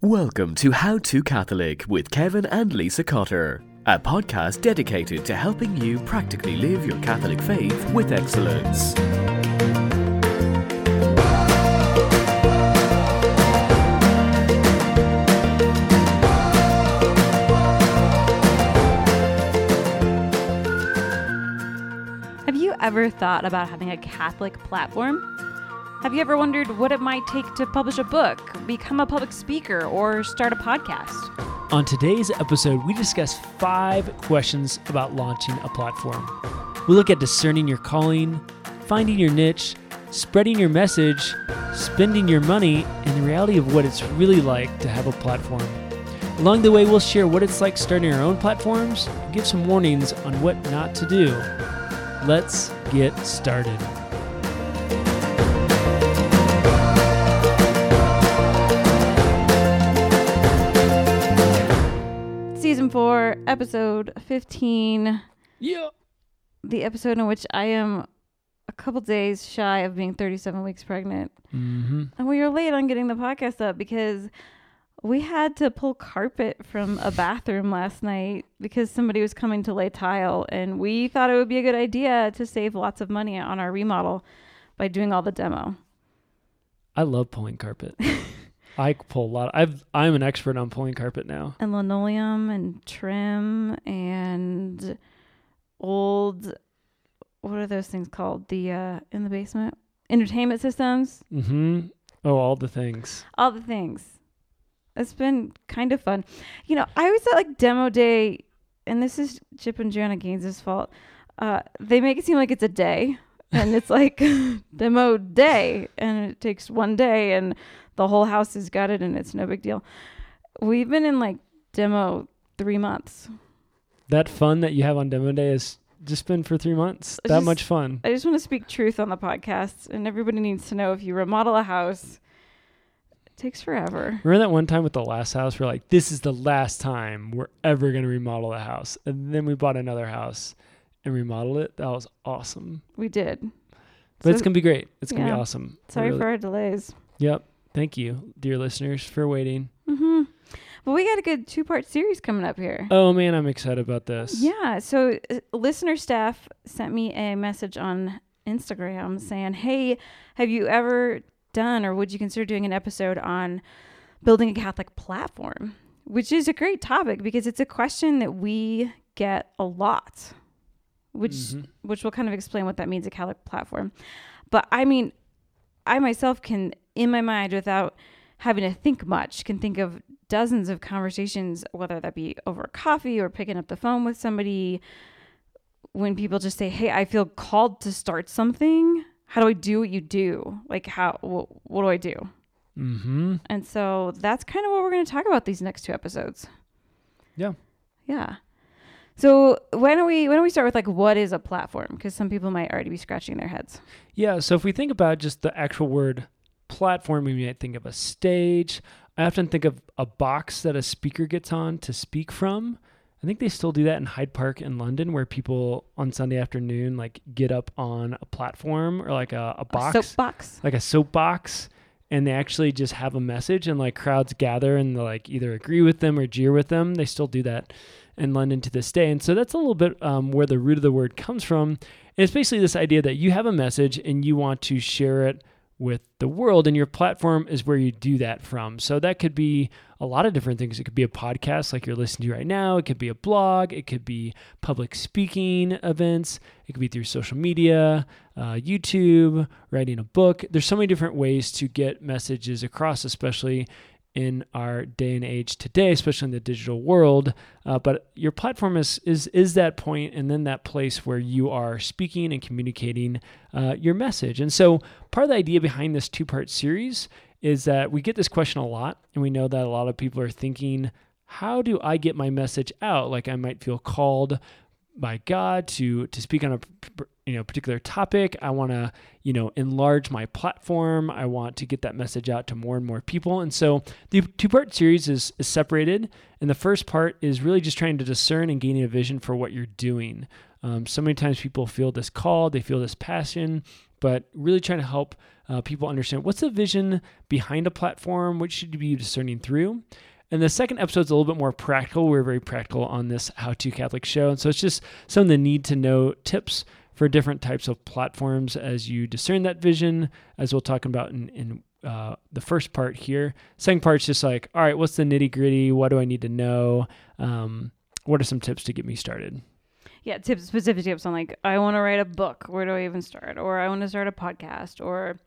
Welcome to How to Catholic with Kevin and Lisa Cotter, a podcast dedicated to helping you practically live your Catholic faith with excellence. Have you ever thought about having a Catholic platform? Have you ever wondered what it might take to publish a book, become a public speaker, or start a podcast? On today's episode, we discuss five questions about launching a platform. We look at discerning your calling, finding your niche, spreading your message, spending your money, and the reality of what it's really like to have a platform. Along the way, we'll share what it's like starting our own platforms give some warnings on what not to do. Let's get started. Season 4, episode 15, Yeah. the episode in which I am a couple days shy of being 37 weeks pregnant. Mm-hmm. And we were late on getting the podcast up because we had to pull carpet from a bathroom last night because somebody was coming to lay tile. And we thought it would be a good idea to save lots of money on our remodel by doing all the demo. I love pulling carpet. I pull a lot. I've I'm an expert on pulling carpet now. and linoleum and trim and old what are those things called the uh in the basement entertainment systems Mm-hmm. Oh, all the things. all the things it's been kind of fun you know i always thought like demo day and this is chip and joanna gaines's fault uh they make it seem like it's a day and it's like demo day and it takes one day and the whole house is gutted and it's no big deal we've been in like demo three months That fun that you have on demo day has just been for three months. That just- much fun. I just want to speak truth on the podcast, and everybody needs to know if you remodel a house, it takes forever. Remember that one time with the last house? We're like, this is the last time we're ever gonna remodel a house, and then we bought another house and remodeled it. That was awesome. We did. But it's gonna be great. It's gonna yeah. be awesome. Sorry for our delays. Yep. Thank you, dear listeners, for waiting. hmm Well, we got a good two-part series coming up here. Oh man, I'm excited about this. Yeah. So, uh, listener staff sent me a message on Instagram saying, "Hey, have you ever done, or would you consider doing an episode on building a Catholic platform?" Which is a great topic because it's a question that we get a lot, which Mhm. which will kind of explain what that means a Catholic platform. But I mean, I myself can, in my mind, without having to think much, can think of dozens of conversations, whether that be over coffee or picking up the phone with somebody, when people just say, "Hey, I feel called to start something. How do I do what you do? Like, how? Wh- what do I do?" Mm-hmm. And so that's kind of what we're going to talk about these next two episodes. Yeah. Yeah. So why don't we why don't we start with like what is a platform? Because some people might already be scratching their heads. Yeah, so if we think about just the actual word platform, we might think of a stage. I often think of a box that a speaker gets on to speak from. I think they still do that in Hyde Park in London, where people on Sunday afternoon like get up on a platform or like a, a box, A soapbox. like a soapbox, and they actually just have a message, and like crowds gather and like either agree with them or jeer with them. They still do that in London to this day, and so that's a little bit um, where the root of the word comes from. And it's basically this idea that you have a message and you want to share it with the world, and your platform is where you do that from. So that could be a lot of different things. It could be a podcast like you're listening to right now. It could be a blog. It could be public speaking events. It could be through social media, uh, YouTube, writing a book. There's so many different ways to get messages across, especially in our day and age today, especially in the digital world. Uh, but your platform is is is that point, and then that place where you are speaking and communicating uh, your message. And so, part of the idea behind this two part series is that we get this question a lot, and we know that a lot of people are thinking, "How do I get my message out?" Like I might feel called by God to to speak on a you know particular topic. I want to you know enlarge my platform. I want to get that message out to more and more people. And so the two part series is, is separated, and the first part is really just trying to discern and gaining a vision for what you're doing. Um, so many times people feel this call, they feel this passion, but really trying to help uh, people understand what's the vision behind a platform, what should you be discerning through. And the second episode is a little bit more practical. We're very practical on this How to Catholic show. And so it's just some of the need to know tips for different types of platforms as you discern that vision, as we'll talk about in, in uh, the first part here. Second part's just like, all right, what's the nitty gritty? What do I need to know? Um, what are some tips to get me started? Yeah, tips, specific tips on like, I want to write a book. Where do I even start? Or I want to start a podcast. Or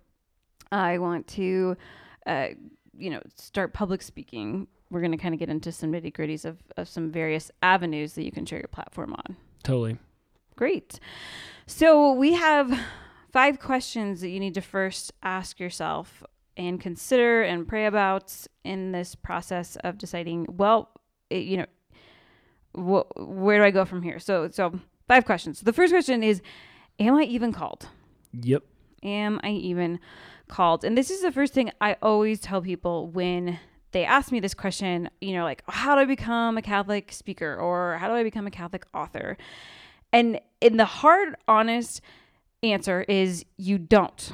I want to, uh, you know, start public speaking. We're going to kind of get into some nitty gritties of, of some various avenues that you can share your platform on. Totally. Great. So we have five questions that you need to first ask yourself and consider and pray about in this process of deciding, well, it, you know, wh- where do I go from here? So, so five questions. The first question is, am I even called? Yep. Am I even called? And this is the first thing I always tell people when they ask me this question, you know, like, how do I become a Catholic speaker or how do I become a Catholic author? And in the hard, honest answer is you don't.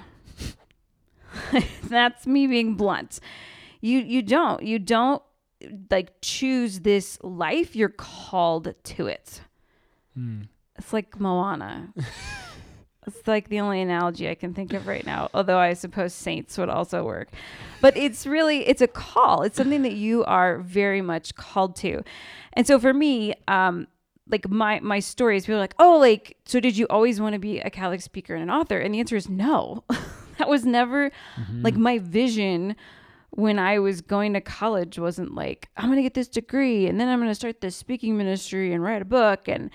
That's me being blunt. You you don't. You don't like choose this life. You're called to it. Mm. It's like Moana. it's like the only analogy I can think of right now. Although I suppose saints would also work. But it's really it's a call. It's something that you are very much called to. And so for me, um, like my my stories, people are like, oh, like so did you always want to be a Catholic speaker and an author? And the answer is no. that was never Mm-hmm. like my vision when I was going to college wasn't like I'm going to get this degree and then I'm going to start this speaking ministry and write a book and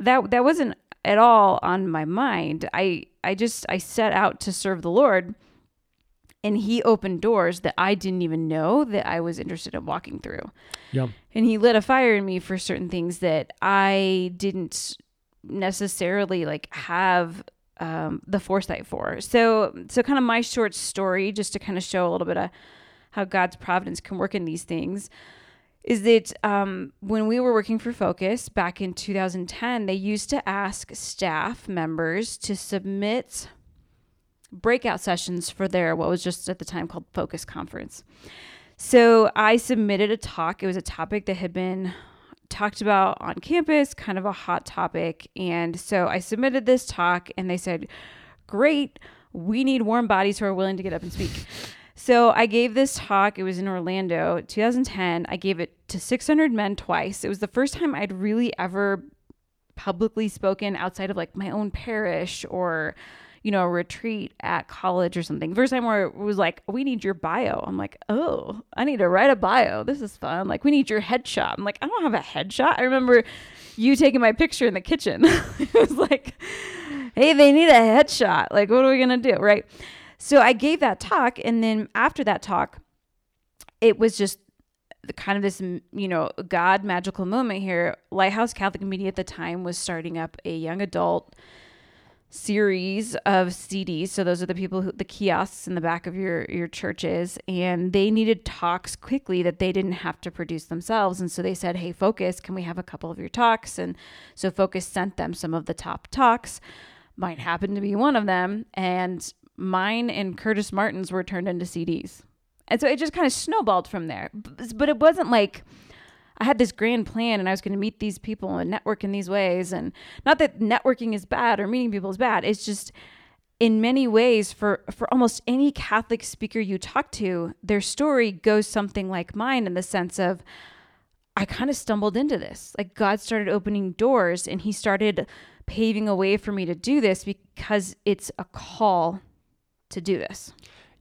that that wasn't at all on my mind. I I just I set out to serve the Lord and he opened doors that I didn't even know that I was interested in walking through. Yeah. And he lit a fire in me for certain things that I didn't necessarily like have um, the foresight for. So, so kind of my short story, just to kind of show a little bit of how God's providence can work in these things, is that um, when we were working for Focus back in 2010, they used to ask staff members to submit breakout sessions for their what was just at the time called Focus Conference. So I submitted a talk. It was a topic that had been talked about on campus, kind of a hot topic. And so I submitted this talk and they said, Great, we need warm bodies who are willing to get up and speak. So I gave this talk. It was in Orlando, 2010. I gave it to 600 men twice. It was the first time I'd really ever publicly spoken outside of like my own parish or you know, a retreat at college or something. First time where it was like, we need your bio. I'm like, oh, I need to write a bio. This is fun. Like, we need your headshot. I'm like, I don't have a headshot. I remember you taking my picture in the kitchen. it was like, hey, they need a headshot. Like, what are we going to do? Right. So I gave that talk. And then after that talk, it was just the kind of this, you know, God magical moment here. Lighthouse Catholic Media at the time was starting up a young adult series of CDs. So those are the people who the kiosks in the back of your your churches and they needed talks quickly that they didn't have to produce themselves. And so they said, "Hey, Focus, can we have a couple of your talks?" And so Focus sent them some of the top talks. Mine happened to be one of them and mine and Curtis Martin's were turned into CDs. And so it just kind of snowballed from there. But it wasn't like I had this grand plan and I was going to meet these people and network in these ways. And not that networking is bad or meeting people is bad. It's just in many ways for for almost any Catholic speaker you talk to, their story goes something like mine in the sense of I kind of stumbled into this. Like God started opening doors and he started paving a way for me to do this because it's a call to do this.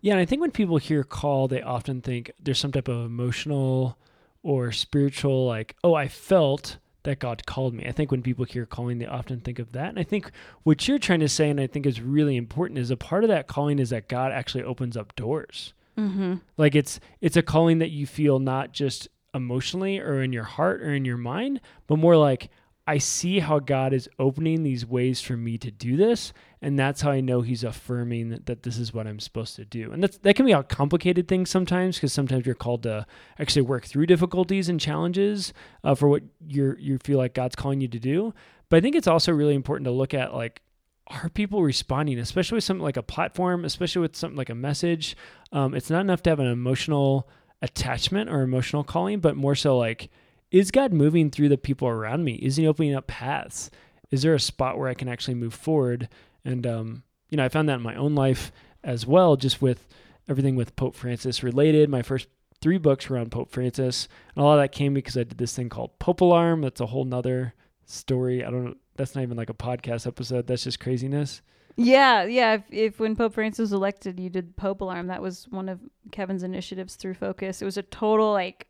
Yeah, and I think when people hear call, they often think there's some type of emotional or spiritual, like, oh, I felt that God called me. I think when people hear calling, they often think of that. And I think what you're trying to say, and I think is really important, is a part of that calling is that God actually opens up doors. Mm-hmm. Like it's it's a calling that you feel not just emotionally or in your heart or in your mind, but more like I see how God is opening these ways for me to do this, and that's how I know He's affirming that, that this is what I'm supposed to do. And that's that can be a complicated thing sometimes because sometimes you're called to actually work through difficulties and challenges uh, for what you you feel like God's calling you to do. But I think it's also really important to look at like are people responding, especially with something like a platform, especially with something like a message? Um, it's not enough to have an emotional attachment or emotional calling, but more so like, is God moving through the people around me? Is He opening up paths? Is there a spot where I can actually move forward? And um, you know, I found that in my own life as well, just with everything with Pope Francis related. My first three books were on Pope Francis, and a lot of that came because I did this thing called Pope Alarm. That's a whole nother story. I don't know. That's not even like a podcast episode. That's just craziness. Yeah, yeah. If, if when Pope Francis was elected, you did Pope Alarm, that was one of Kevin's initiatives through Focus. It was a total like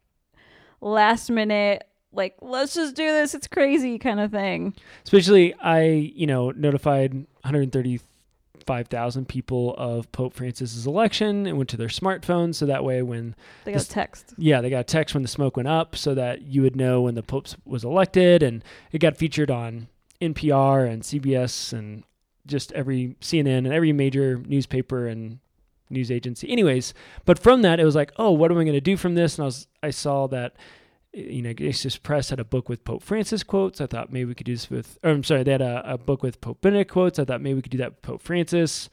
last minute, like let's just do this. It's crazy kind of thing. Especially, I you know notified 135,000 people of Pope Francis's election and went to their smartphones, so that way when They got a text. yeah they got a text when the smoke went up, so that you would know when the Pope was elected, and it got featured on NPR and CBS and just every CNN and every major newspaper and news agency. Anyways, but from that it was like, oh, what am I going to do from this? And I was I saw that you know, Ignatius Press had a book with Pope Francis quotes. I thought maybe we could do this with, or I'm sorry, they had a, a book with Pope Benedict quotes. I thought maybe we could do that with Pope Francis.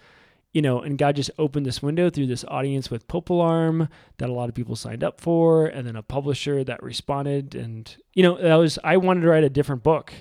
You know, and God just opened this window through this audience with Pope Alarm that a lot of people signed up for, and then a publisher that responded. And, you know, that was, I wanted to write a different book.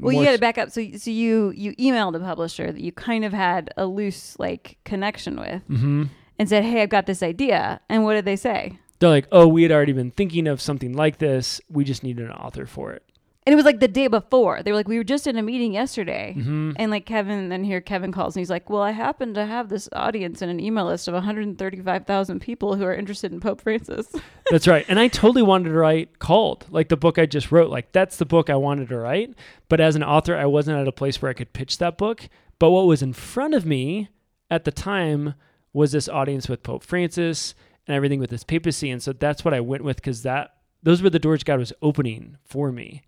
Well, you had to back up. So, so you you emailed the publisher that you kind of had a loose like connection with, Mhm. and said, "Hey, I've got this idea." And what did they say? They're like, oh, we had already been thinking of something like this. We just needed an author for it. And it was like the day before. They were like, "We were just in a meeting yesterday." hmm And like Kevin, then here Kevin calls and he's like, "Well, I happen to have this audience and an email list of 135,000 people who are interested in Pope Francis." That's right. And I totally wanted to write Called, like the book I just wrote. Like that's the book I wanted to write. But as an author, I wasn't at a place where I could pitch that book. But what was in front of me at the time was this audience with Pope Francis and everything with this papacy. And so that's what I went with because that those were the doors God was opening for me.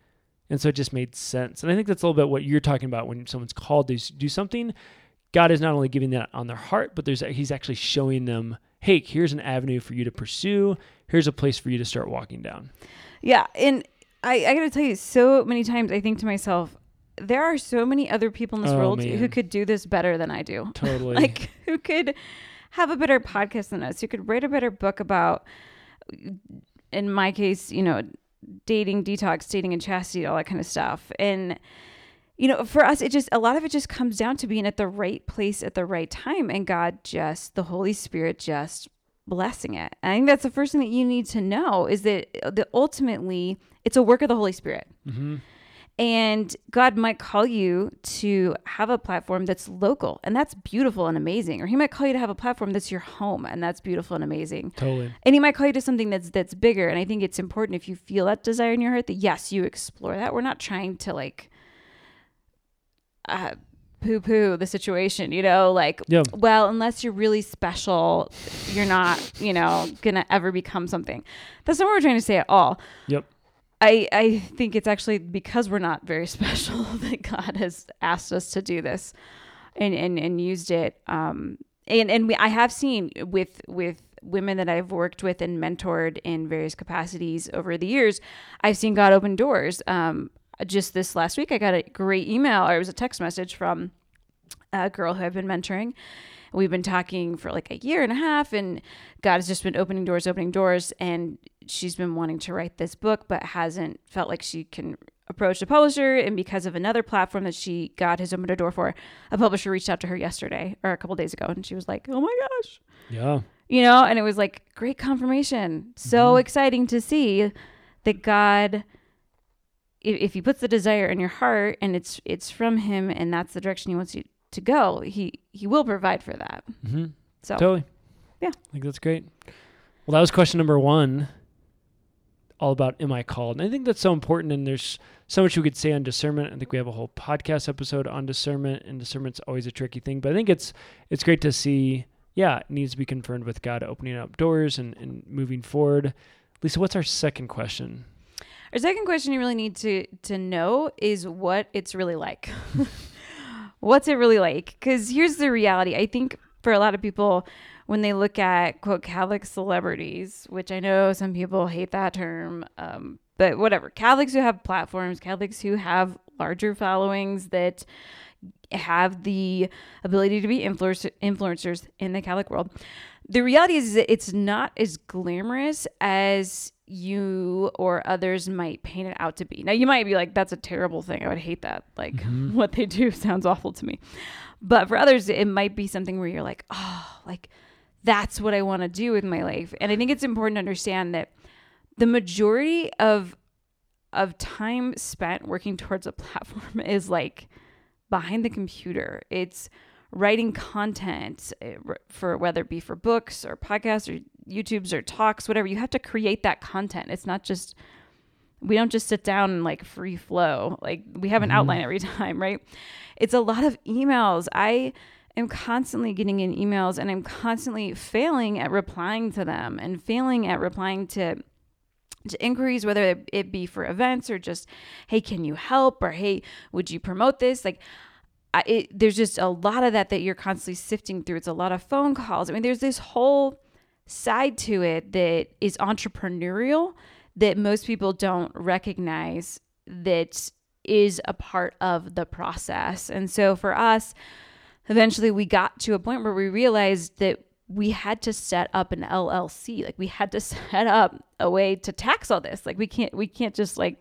And so it just made sense. And I think that's a little bit what you're talking about when someone's called to do something. God is not only giving that on their heart, but there's He's actually showing them, hey, here's an avenue for you to pursue. Here's a place for you to start walking down. Yeah, and I, I got to tell you, so many times I think to myself, there are so many other people in this Oh, world who could do this better than I do. Totally. like who could have a better podcast than us who could write a better book about in my case you know dating detox dating and chastity all that kind of stuff. And you know for us it just a lot of it just comes down to being at the right place at the right time and god just the holy spirit just blessing it. And i think that's the first thing that you need to know is that the ultimately it's a work of the holy spirit. Hmm and God might call you to have a platform that's local, and that's beautiful and amazing. Or He might call you to have a platform that's your home, and that's beautiful and amazing. Totally. And He might call you to something that's that's bigger. And I think it's important if you feel that desire in your heart that yes, you explore that. We're not trying to like uh, poo poo the situation, you know, like Yeah. well, unless you're really special, you're not, you know, gonna ever become something. That's not what we're trying to say at all. Yep. I, I think it's actually because we're not very special that God has asked us to do this and, and, and used it. Um, and, and we, I have seen with, with women that I've worked with and mentored in various capacities over the years, I've seen God open doors. Um, just this last week, I got a great email or it was a text message from a girl who I've been mentoring. We've been talking for like a year and a half, and God has just been opening doors, opening doors. And she's been wanting to write this book, but hasn't felt like she can approach a publisher. And because of another platform that she God has opened a door for, a publisher reached out to her yesterday or a couple days ago, and she was like, "Oh my gosh." Yeah. You know, and it was like great confirmation. So Mhm. exciting to see that God if, if he puts the desire in your heart and it's it's from him and that's the direction he wants you to go, he he will provide for that. hmm So Totally. Yeah. I think that's great. Well, that was question number one. All about am I called? And I think that's so important. And there's so much we could say on discernment. I think we have a whole podcast episode on discernment, and discernment's always a tricky thing. But I think it's it's great to see. Yeah, it needs to be confirmed with God opening up doors and, and moving forward. Lisa, what's our second question? Our second question you really need to to know is what it's really like. What's it really like? Because here's the reality. I think for a lot of people, when they look at quote Catholic celebrities, which I know some people hate that term, um, but whatever, Catholics who have platforms, Catholics who have larger followings that have the ability to be influencers in the Catholic world. The reality is that it's not as glamorous as you or others might paint it out to be. Now, you might be like, that's a terrible thing. I would hate that. Like, mm-hmm. what they do sounds awful to me. But for others, it might be something where you're like, oh, like, that's what I want to do with my life. And I think it's important to understand that the majority of of time spent working towards a platform is like behind the computer. It's writing content eh, for whether it be for books or podcasts or YouTubes or talks, whatever. You have to create that content. It's not just we don't just sit down and like free flow. Like we have an mm-hmm. outline every time, right? It's a lot of emails. I am constantly getting in emails and I'm constantly failing at replying to them and failing at replying to to inquiries, whether it be for events or just, hey, can you help? Or hey, would you promote this? Like, It, there's just a lot of that that you're constantly sifting through. It's a lot of phone calls. I mean, there's this whole side to it that is entrepreneurial that most people don't recognize that is a part of the process. And so for us, eventually we got to a point where we realized that we had to set up an LLC. Like we had to set up a way to tax all this. Like we can't we can't just like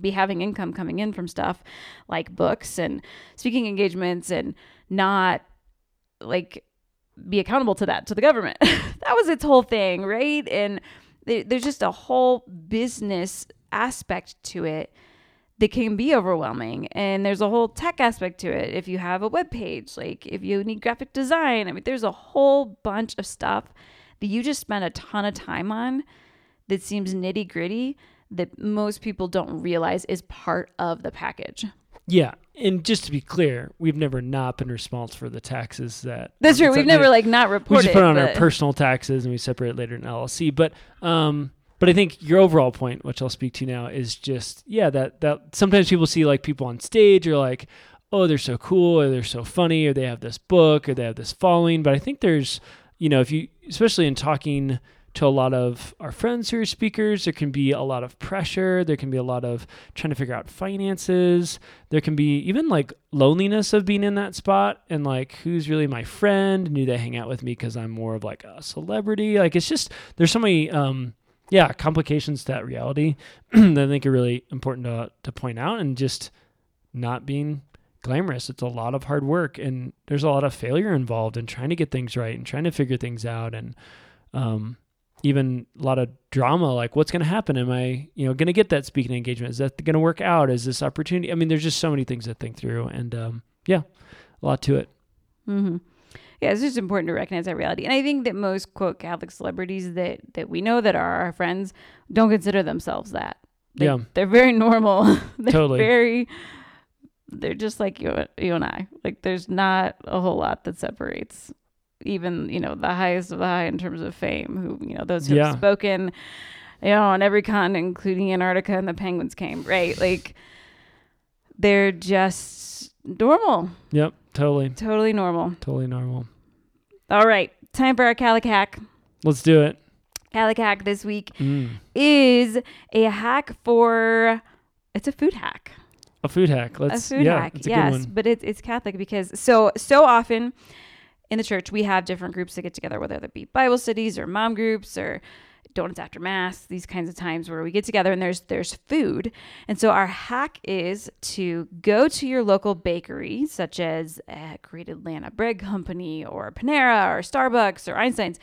be having income coming in from stuff like books and speaking engagements and not like be accountable to that to the government. that was its whole thing, right? And there's just a whole business aspect to it that can be overwhelming. And there's a whole tech aspect to it. If you have a web page, like if you need graphic design, I mean, there's a whole bunch of stuff that you just spend a ton of time on that seems nitty gritty that most people don't realize is part of the package. Yeah, and just to be clear, we've never not been responsible for the taxes that. That's true. We've never like not reported. We just put on but... our personal taxes and we separate later in LLC. But um, but I think your overall point, which I'll speak to now, is just yeah that that sometimes people see like people on stage are like, oh, they're so cool, or they're so funny, or they have this book, or they have this following. But I think there's, you know, if you, especially in talking to a lot of our friends who are speakers, there can be a lot of pressure. There can be a lot of trying to figure out finances. There can be even like loneliness of being in that spot and like who's really my friend? Do they hang out with me because I'm more of like a celebrity? Like it's just there's so many um, yeah, complications to that reality that I think are really important to to point out and just not being glamorous. It's a lot of hard work and there's a lot of failure involved in trying to get things right and trying to figure things out and um, even a lot of drama like what's going to happen am i you know going to get that speaking engagement is that going to work out is this opportunity i mean there's just so many things to think through and um, yeah a lot to it mm-hmm yeah, it's just important to recognize that reality. And I think that most quote Catholic celebrities that that we know that are our friends don't consider themselves that. They, yeah, they're very normal. they're totally very. They're just like you, you and I. Like, there's not a whole lot that separates even you know the highest of the high in terms of fame. Who you know those who yeah. have spoken, you know, on every continent, including Antarctica, and the penguins came. Right, like they're just normal. Yep, totally, totally normal, totally normal. All right, time for our Catholic hack. Let's do it. Catholic hack this week mm. is a hack for it's a food hack. A food hack. Let's a food yeah, hack. yes, but it's it's Catholic because so so often in the church we have different groups that get together, whether it be Bible studies or mom groups or donuts after mass these kinds of times where we get together and there's there's food. And so our hack is to go to your local bakery such as great atlanta bread company or panera or starbucks or einstein's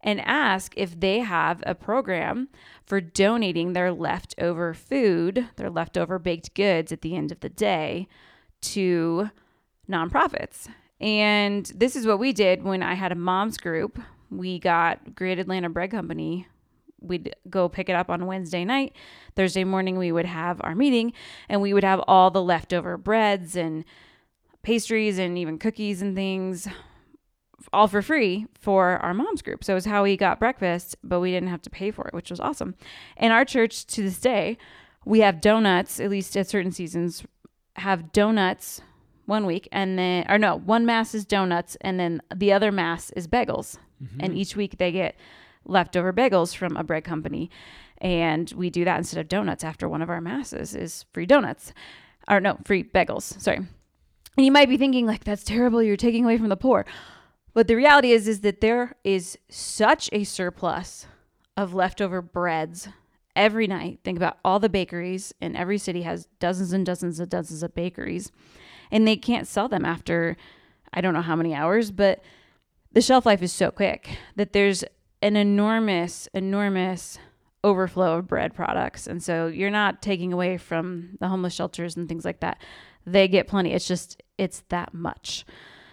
and ask if they have a program for donating their leftover food their leftover baked goods at the end of the day to nonprofits and this is what we did when i had a mom's group we got Great Atlanta Bread Company we'd go pick it up on Wednesday night. Thursday morning, we would have our meeting and we would have all the leftover breads and pastries and even cookies and things all for free for our mom's group. So it was how we got breakfast, but we didn't have to pay for it, which was awesome. In our church to this day, we have donuts, at least at certain seasons, have donuts one week and then or no, one mass is donuts and then the other mass is bagels. Mm-hmm. And each week they get leftover bagels from a bread company. And we do that instead of donuts after one of our masses is free donuts. Or no, free bagels. Sorry. And you might be thinking like that's terrible, you're taking away from the poor. But the reality is is that there is such a surplus of leftover breads every night. Think about all the bakeries and every city has dozens and dozens and dozens of bakeries. And they can't sell them after I don't know how many hours, but the shelf life is so quick that there's an enormous, enormous overflow of bread products. And so you're not taking away from the homeless shelters and things like that. They get plenty. It's just, it's that much.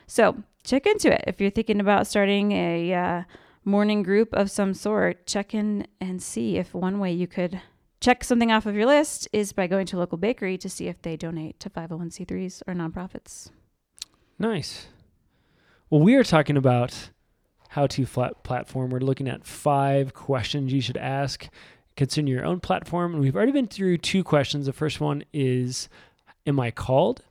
So check into it. If you're thinking about starting a uh, morning group of some sort, check in and see if one way you could check something off of your list is by going to a local bakery to see if they donate to 501c3s or nonprofits. Nice. Well, we are talking about how to flat platform. We're looking at five questions you should ask concerning your own platform. And we've already been through two questions. The first one is Am I called?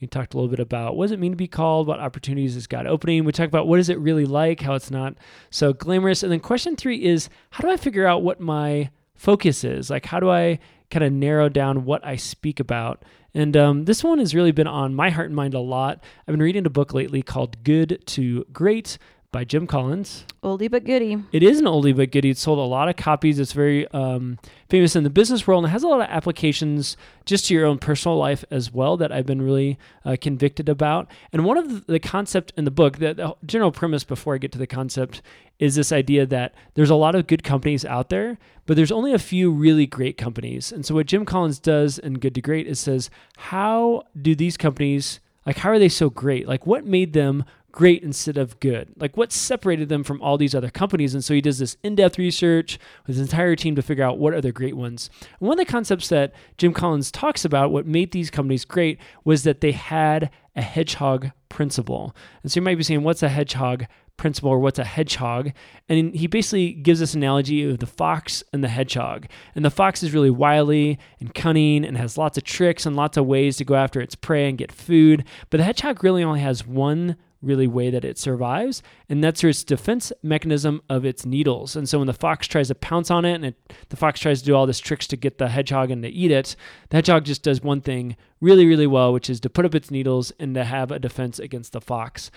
We talked a little bit about what does it mean to be called, what opportunities is God opening. We talked about what is it really like, how it's not so glamorous. And then question three is how do I figure out what my focus is? Like, how do I kind of narrow down what I speak about? And um, this one has really been on my heart and mind a lot. I've been reading a book lately called Good to Great by Jim Collins. Oldie but goodie. It is an oldie but goodie. It's sold a lot of copies. It's very um, famous in the business world and has a lot of applications just to your own personal life as well that I've been really uh, convicted about. And one of the, the concept in the book, the, the general premise before I get to the concept, is this idea that there's a lot of good companies out there, but there's only a few really great companies. And so what Jim Collins does in Good to Great is says, how do these companies like how are they so great? Like what made them great instead of good? Like what separated them from all these other companies? And so he does this in-depth research with his entire team to figure out what are the great ones. And one of the concepts that Jim Collins talks about, what made these companies great, was that they had a hedgehog principle. And so you might be saying, what's a hedgehog principle or what's a hedgehog? And he basically gives this analogy of the fox and the hedgehog. And the fox is really wily and cunning and has lots of tricks and lots of ways to go after its prey and get food. But the hedgehog really only has one really way that it survives, and that's its defense mechanism of its needles. And so when the fox tries to pounce on it, and it, the fox tries to do all these tricks to get the hedgehog and to eat it, the hedgehog just does one thing really, really well, which is to put up its needles and to have a defense against the fox.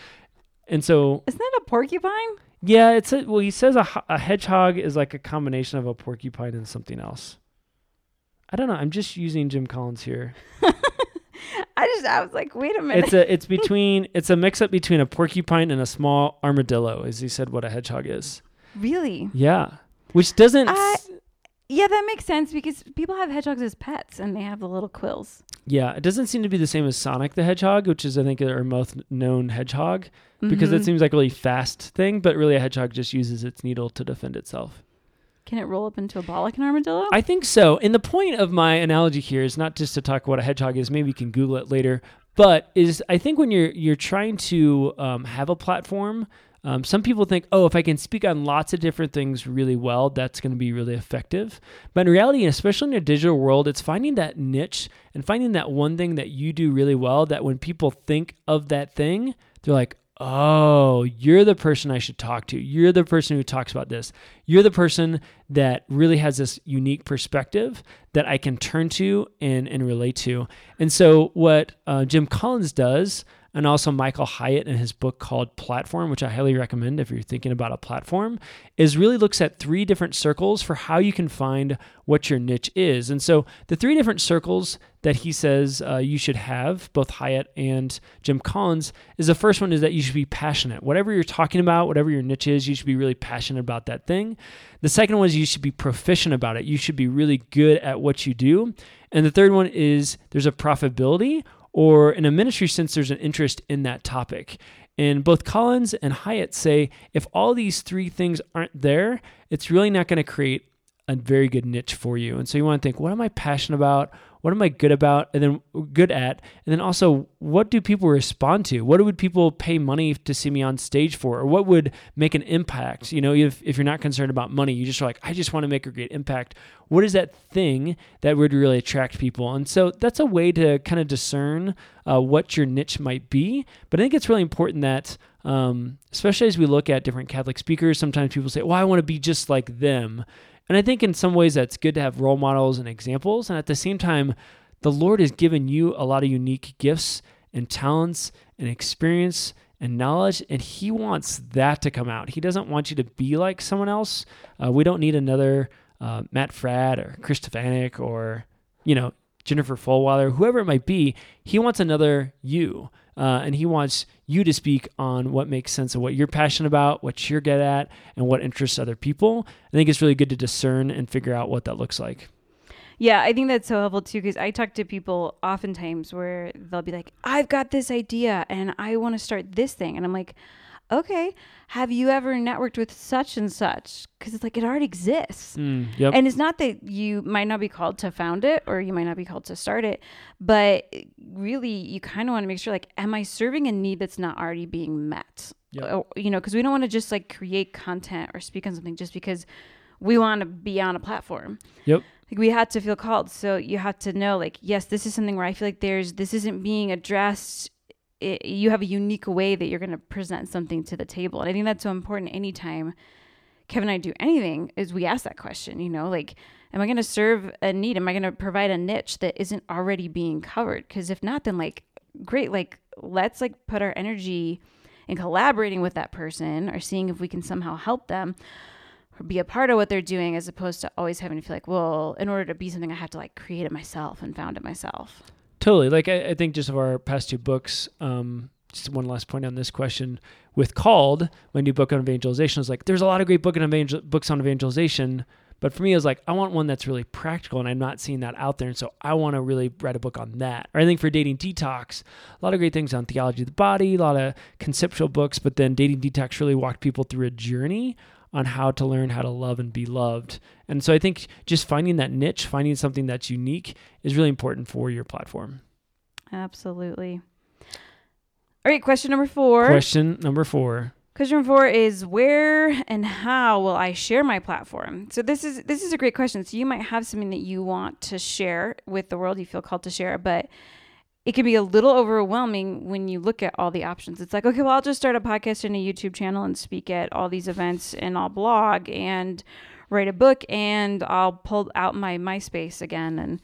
And so, Isn't that a porcupine? yeah, it's a, well, he says a, a hedgehog is like a combination of a porcupine and something else. I don't know. I'm just using Jim Collins here. I just I was like, wait a minute. It's a it's between it's a mix up between a porcupine and a small armadillo, as he said what a hedgehog is. really? Yeah. Which doesn't Yeah, that makes sense because people have hedgehogs as pets and they have the little quills. Yeah, it doesn't seem to be the same as Sonic the Hedgehog, which is I think our most known hedgehog. Because it seems like a really fast thing, but really a hedgehog just uses its needle to defend itself. Can it roll up into a ball like an armadillo? I think so. And the point of my analogy here is not just to talk what a hedgehog is. Maybe you can Google it later. But is I think when you're you're trying to um, have a platform, um, some people think, oh, if I can speak on lots of different things really well, that's going to be really effective. But in reality, especially in a digital world, it's finding that niche and finding that one thing that you do really well. That when people think of that thing, they're like, oh, you're the person I should talk to. You're the person who talks about this. You're the person that really has this unique perspective that I can turn to and, and relate to. And so, what uh, Jim Collins does, and also Michael Hyatt in his book called Platform, which I highly recommend if you're thinking about a platform, is really looks at three different circles for how you can find what your niche is. And so, the three different circles that he says uh, you should have, both Hyatt and Jim Collins, is the first one is that you should be passionate. Whatever you're talking about, whatever your niche is, you should be really passionate about that thing. The second one is you should be proficient about it. You should be really good at what you do. And the third one is there's a profitability, or in a ministry sense, there's an interest in that topic. And both Collins and Hyatt say if all these three things aren't there, it's really not going to create a very good niche for you. And so you want to think, what am I passionate about? What am I good about? And then good at? And then also, what do people respond to? What would people pay money to see me on stage for? Or what would make an impact? You know, if, if you're not concerned about money, you just are like, I just want to make a great impact. What is that thing that would really attract people? And so that's a way to kind of discern uh, what your niche might be. But I think it's really important that um, especially as we look at different Catholic speakers, sometimes people say, well, I want to be just like them. And I think in some ways that's good to have role models and examples. And at the same time, the Lord has given you a lot of unique gifts and talents and experience and knowledge, and he wants that to come out. He doesn't want you to be like someone else. Uh, we don't need another uh, Matt Fradd or Chris Stefanick or you know Jennifer Fulwiler, whoever it might be. He wants another you, uh, and he wants you to speak on what makes sense of what you're passionate about, what you're good at, and what interests other people. I think it's really good to discern and figure out what that looks like. Yeah, I think that's so helpful too because I talk to people oftentimes where they'll be like, I've got this idea and I want to start this thing. And I'm like, okay, have you ever networked with such and such? Because it's like it already exists. Mm, yep. And it's not that you might not be called to found it or you might not be called to start it, but really you kind of want to make sure like, am I serving a need that's not already being met? Yep. Or, you know, because we don't want to just like create content or speak on something just because we want to be on a platform. Yep. Like we had to feel called. So you have to know like, yes, this is something where I feel like there's, this isn't being addressed it, you have a unique way that you're going to present something to the table. And I think that's so important anytime Kevin and I do anything is we ask that question, you know, like, am I going to serve a need? Am I going to provide a niche that isn't already being covered? Because if not, then like, great, like, let's like put our energy in collaborating with that person or seeing if we can somehow help them or be a part of what they're doing as opposed to always having to feel like, well, in order to be something, I have to like create it myself and found it myself. Totally. Like I, I think just of our past two books, um, just one last point on this question with called my new book on evangelization is like there's a lot of great book on evangel- books on evangelization but for me, it was like, I want one that's really practical, and I'm not seeing that out there. And so I want to really write a book on that. Or I think for Dating Detox, a lot of great things on theology of the body, a lot of conceptual books, but then Dating Detox really walked people through a journey on how to learn how to love and be loved. And so I think just finding that niche, finding something that's unique is really important for your platform. Absolutely. All right, question number four. Question number four. Question number four is where and how will I share my platform? So this is this is a great question. So you might have something that you want to share with the world, you feel called to share, but it can be a little overwhelming when you look at all the options. It's like, okay, well, I'll just start a podcast and a YouTube channel and speak at all these events and I'll blog and write a book and I'll pull out my MySpace again and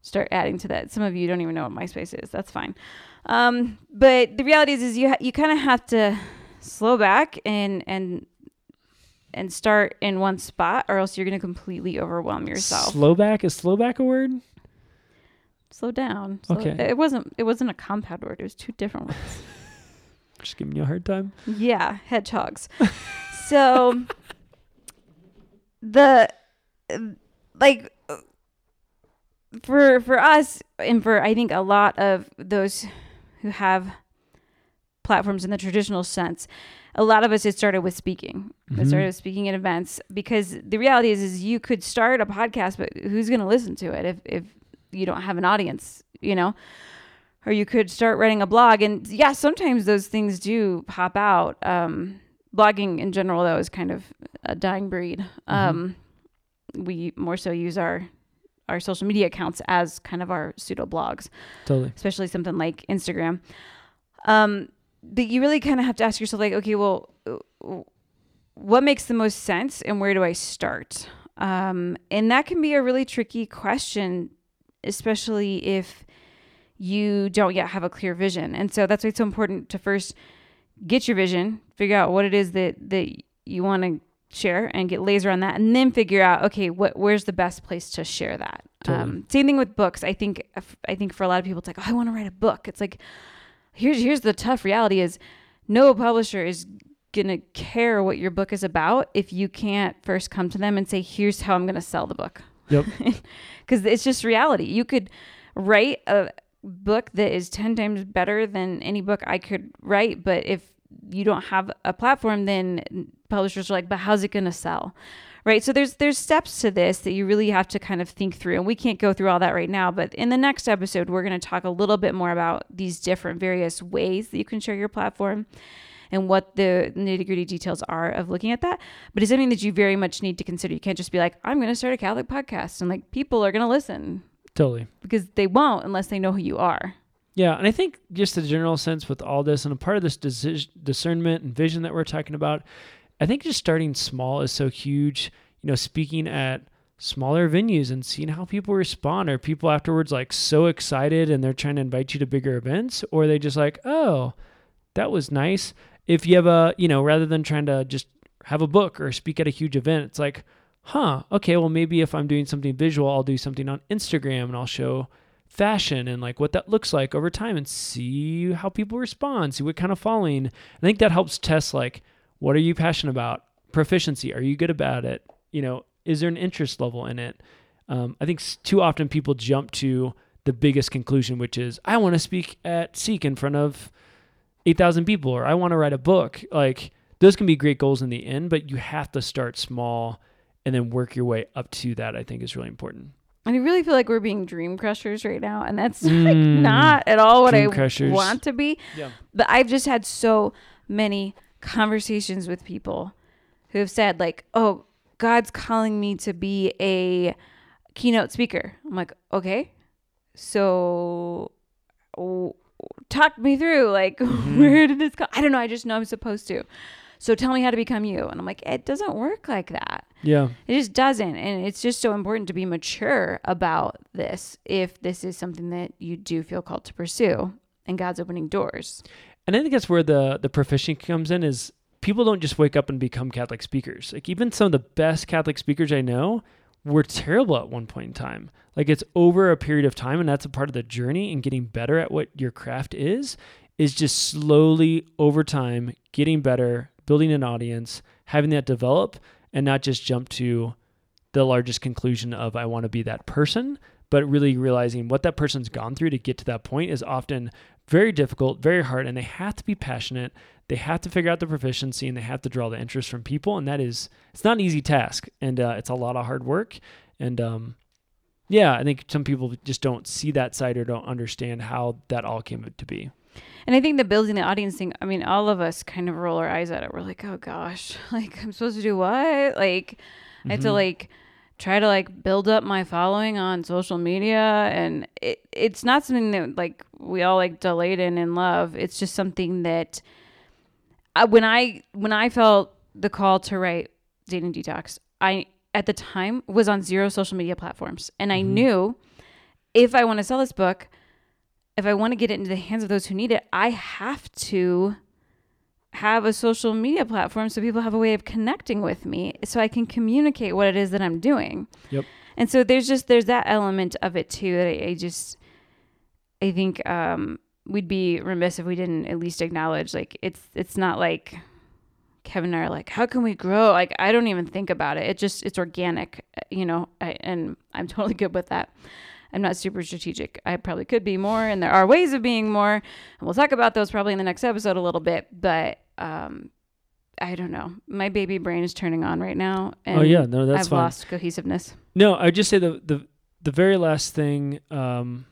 start adding to that. Some of you don't even know what MySpace is. That's fine. Um, but the reality is, is you ha- you kind of have to slow back and and and start in one spot, or else you're going to completely overwhelm yourself. Slow back is slow back a word? Slow down. Slow- Okay. It wasn't. It wasn't a compound word. It was two different words. Just giving you a hard time. Yeah, hedgehogs. so the like for for us and for I think a lot of those who have platforms in the traditional sense, a lot of us it started with speaking. It Mhm. started with speaking at events because the reality is is you could start a podcast, but who's going to listen to it if if you don't have an audience, you know? Or you could start writing a blog, and yeah, sometimes those things do pop out. Um, blogging in general, though, is kind of a dying breed. Um, we more so use our our social media accounts as kind of our pseudo blogs Totally. especially something like Instagram. Um, but you really kind of have to ask yourself, like, okay, well, what makes the most sense, and where do I start? Um, and that can be a really tricky question, especially if you don't yet have a clear vision. And so that's why it's so important to first get your vision, figure out what it is that that you want to share, and get laser on that, and then figure out, okay, what where's the best place to share that. Totally. Um, same thing with books. I think I think for a lot of people, it's like, oh, I want to write a book. It's like here's here's the tough reality is no publisher is gonna care what your book is about if you can't first come to them and say here's how i'm gonna sell the book Yep. because it's just reality. You could write a book that is 10 times better than any book i could write but if you don't have a platform then publishers are like but how's it gonna sell? Right? So there's there's steps to this that you really have to kind of think through and we can't go through all that right now but in the next episode we're going to talk a little bit more about these different various ways that you can share your platform and what the nitty gritty details are of looking at that but it's something that you very much need to consider you can't just be like i'm going to start a catholic podcast and like people are going to listen Totally. because they won't unless they know who you are Yeah, and I think just the general sense with all this, and a part of this discernment and vision that we're talking about, I think just starting small is so huge. You know, speaking at smaller venues and seeing how people respond. Are people afterwards like so excited and they're trying to invite you to bigger events, or are they just like, oh, that was nice? If you have a, you know, rather than trying to just have a book or speak at a huge event, it's like, huh, okay, well, maybe if I'm doing something visual, I'll do something on Instagram and I'll show fashion and like what that looks like over time and see how people respond, see what kind of following. I think that helps test like, what are you passionate about? Proficiency. Are you good about it? You know, is there an interest level in it? Um, I think too often people jump to the biggest conclusion, which is I want to speak at Seek in front of eight thousand people, or I want to write a book. Like those can be great goals in the end, but you have to start small and then work your way up to that. I think is really important. And I really feel like we're being dream crushers right now, and that's like mm. not at all what I crushers. want to be. Yeah. But I've just had so many conversations with people who have said like, "Oh, God's calling me to be a keynote speaker. I'm like, okay. So talk me through like mm-hmm. where did this come? I don't know. I just know I'm supposed to. So tell me how to become you. And I'm like, it doesn't work like that. Yeah. It just doesn't. And it's just so important to be mature about this if this is something that you do feel called to pursue and God's opening doors. And I think that's where the the proficiency comes in is people don't just wake up and become Catholic speakers. Like even some of the best Catholic speakers I know were terrible at one point in time. Like it's over a period of time and that's a part of the journey and getting better at what your craft is is just slowly over time getting better, building an audience, having that develop and not just jump to the largest conclusion of I want to be that person, but really realizing what that person's gone through to get to that point is often very difficult, very hard, and they have to be passionate. They have to figure out the proficiency and they have to draw the interest from people. And that is, it's not an easy task and uh, it's a lot of hard work. And um, yeah, I think some people just don't see that side or don't understand how that all came to be. And I think the building the audience thing, I mean, all of us kind of roll our eyes at it. We're like, oh gosh, like I'm supposed to do what? Like, mm-hmm. I have to like try to like build up my following on social media and it, it's not something that like we all like delight in and love it's just something that I, when i when i felt the call to write dating detox i at the time was on zero social media platforms and i mm-hmm. knew if i want to sell this book if i want to get it into the hands of those who need it i have to have a social media platform so people have a way of connecting with me so I can communicate what it is that I'm doing. Yep. And so there's just there's that element of it too that I, I just I think um, we'd be remiss if we didn't at least acknowledge like it's it's not like Kevin and I are like how can we grow like I don't even think about it it just it's organic you know I, and I'm totally good with that. I'm not super strategic. I probably could be more, and there are ways of being more. And we'll talk about those probably in the next episode a little bit. But um, I don't know. My baby brain is turning on right now. oh yeah, no, that's I've fine. lost cohesiveness. No, I would just say the the the very last thing. Um,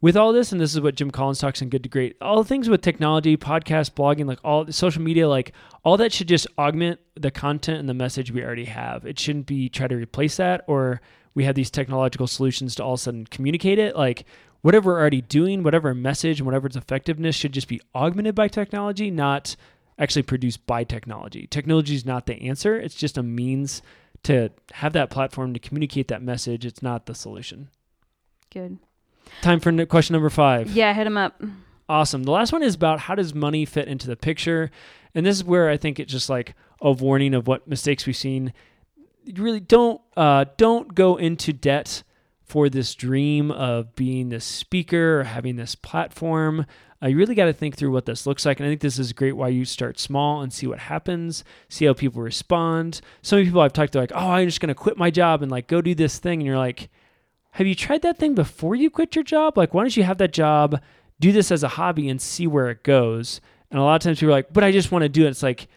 with all this, and this is what Jim Collins talks in Good to Great, all things with technology, podcast, blogging, like all social media, like all that should just augment the content and the message we already have. It shouldn't be try to replace that or we have these technological solutions to all of a sudden communicate it. Like whatever we're already doing, whatever message and whatever its effectiveness should just be augmented by technology, not actually produced by technology. Technology is not the answer. It's just a means to have that platform to communicate that message. It's not the solution. Good. Time for question number five. Yeah, hit him up. Awesome. The last one is about how does money fit into the picture? And this is where I think it's just like a warning of what mistakes we've seen You really don't uh, don't go into debt for this dream of being this speaker or having this platform. Uh, you really got to think through what this looks like. And I think this is great why you start small and see what happens, see how people respond. So many people I've talked to like, oh, I'm just going to quit my job and like go do this thing. And you're like, have you tried that thing before you quit your job? Like, why don't you have that job, do this as a hobby and see where it goes? And a lot of times people are like, but I just want to do it. It's like,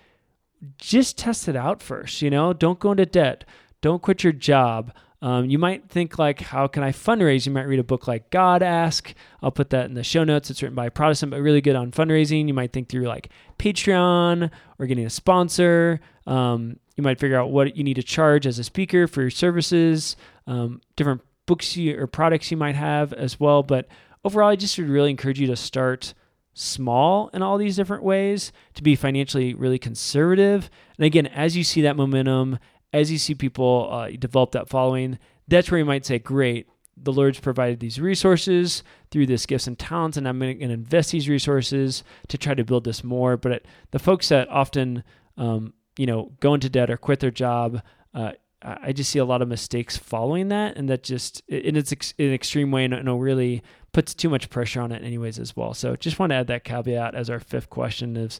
just test it out first. You know, don't go into debt. Don't quit your job. Um, you might think like, how can I fundraise? You might read a book like God Ask. I'll put that in the show notes. It's written by a Protestant, but really good on fundraising. You might think through like Patreon or getting a sponsor. Um, you might figure out what you need to charge as a speaker for your services, um, different books you, or products you might have as well. But overall, I just would really encourage you to start small in all these different ways, to be financially really conservative. And again, as you see that momentum, as you see people uh, develop that following, that's where you might say, great, the Lord's provided these resources through this gifts and talents, and I'm going to invest these resources to try to build this more. But the folks that often, um, you know, go into debt or quit their job, uh, I just see a lot of mistakes following that, and that just in its ex- in an extreme way, and it really puts too much pressure on it, anyways, as well. So just want to add that caveat as our fifth question is,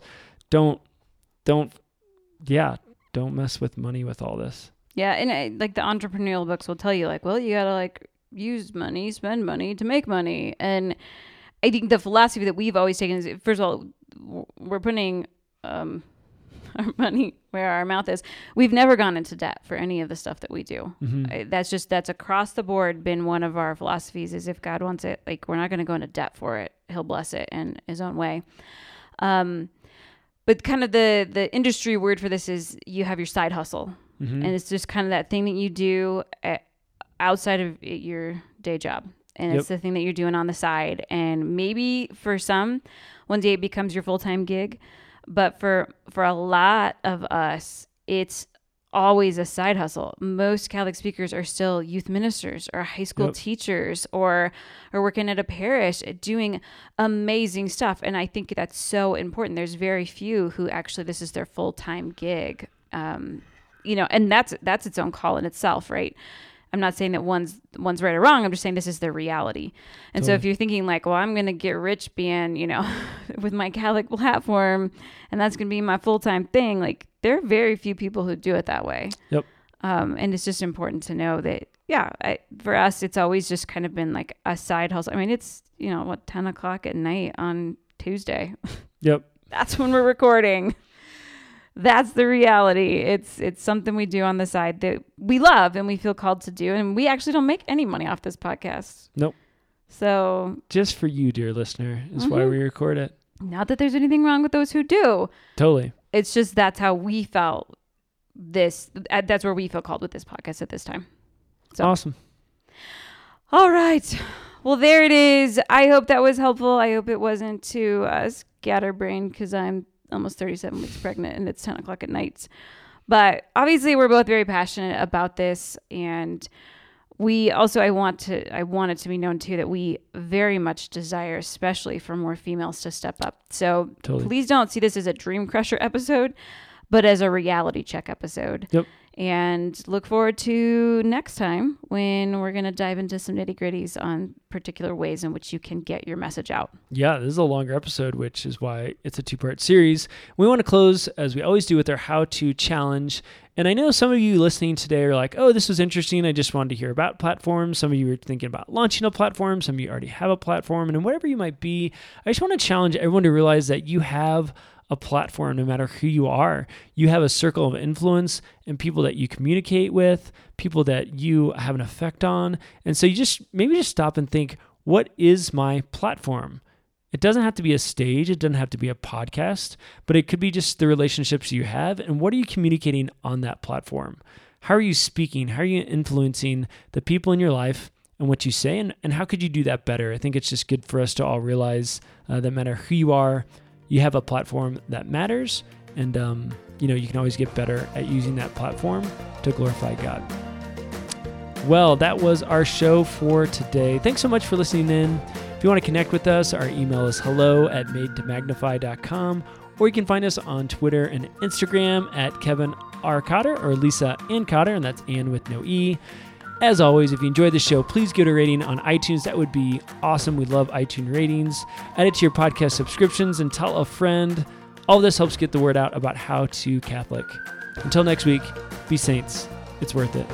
don't, don't, yeah, don't mess with money with all this. Yeah, and I, like the entrepreneurial books will tell you, like, well, you gotta like use money, spend money to make money, and I think the philosophy that we've always taken is, first of all, we're putting um, our money where our mouth is. We've never gone into debt for any of the stuff that we do. Mm-hmm. That's just that's across the board been one of our philosophies. Is if God wants it, like we're not going to go into debt for it. He'll bless it in His own way. Um, but kind of the the industry word for this is you have your side hustle, mm-hmm. and it's just kind of that thing that you do at, outside of your day job and yep. it's the thing that you're doing on the side and maybe for some one day it becomes your full-time gig but for for a lot of us it's always a side hustle. Most catholic speakers are still youth ministers or high school yep. teachers or are working at a parish doing amazing stuff. And i think that's so important. There's very few who actually this is their full-time gig. Um, you know and that's that's its own call in itself right I'm not saying that one's one's right or wrong. I'm just saying this is the reality. And totally. so if you're thinking like, well, I'm going to get rich being, you know, with my Catholic platform, and that's going to be my full time thing, like there are very few people who do it that way. Yep. Um, and it's just important to know that, yeah, I, for us, it's always just kind of been like a side hustle. I mean, it's you know what, 10 o'clock at night on Tuesday. Yep. that's when we're recording that's the reality. It's it's something we do on the side that we love and we feel called to do, and we actually don't make any money off this podcast. Nope. So just for you, dear listener, is mm-hmm. why we record it. Not that there's anything wrong with those who do. Totally. It's just that's how we felt. This that's where we feel called with this podcast at this time. So awesome. All right. Well, there it is. I hope that was helpful. I hope it wasn't too uh, scatterbrained because I'm almost 37 weeks pregnant and it's 10 o'clock at night. But obviously, we're both very passionate about this. And we also, I want to, I want it to be known too that we very much desire, especially for more females to step up. So totally. please don't see this as a dream crusher episode, but as a reality check episode. Yep and look forward to next time when we're going to dive into some nitty gritties on particular ways in which you can get your message out. Yeah, this is a longer episode, which is why it's a two part series. We want to close, as we always do, with our how to challenge. And I know some of you listening today are like, oh, this was interesting. I just wanted to hear about platforms. Some of you are thinking about launching a platform. Some of you already have a platform. And whatever you might be, I just want to challenge everyone to realize that you have a platform, no matter who you are. You have a circle of influence and people that you communicate with, people that you have an effect on. And so you just maybe just stop and think, what is my platform? It doesn't have to be a stage, it doesn't have to be a podcast, but it could be just the relationships you have and what are you communicating on that platform? How are you speaking? How are you influencing the people in your life? and what you say, and, and how could you do that better? I think it's just good for us to all realize uh, that no matter who you are, you have a platform that matters, and um, you know you can always get better at using that platform to glorify God. Well, that was our show for today. Thanks so much for listening in. If you want to connect with us, our email is hello at madetomagnify.com, or you can find us on Twitter and Instagram at Kevin R. Cotter or Lisa Ann Cotter, and that's Ann with no E. As always, if you enjoyed the show, please give it a rating on iTunes. That would be awesome. We love iTunes ratings. Add it to your podcast subscriptions and tell a friend. All this helps get the word out about how to Catholic. Until next week, be saints. It's worth it.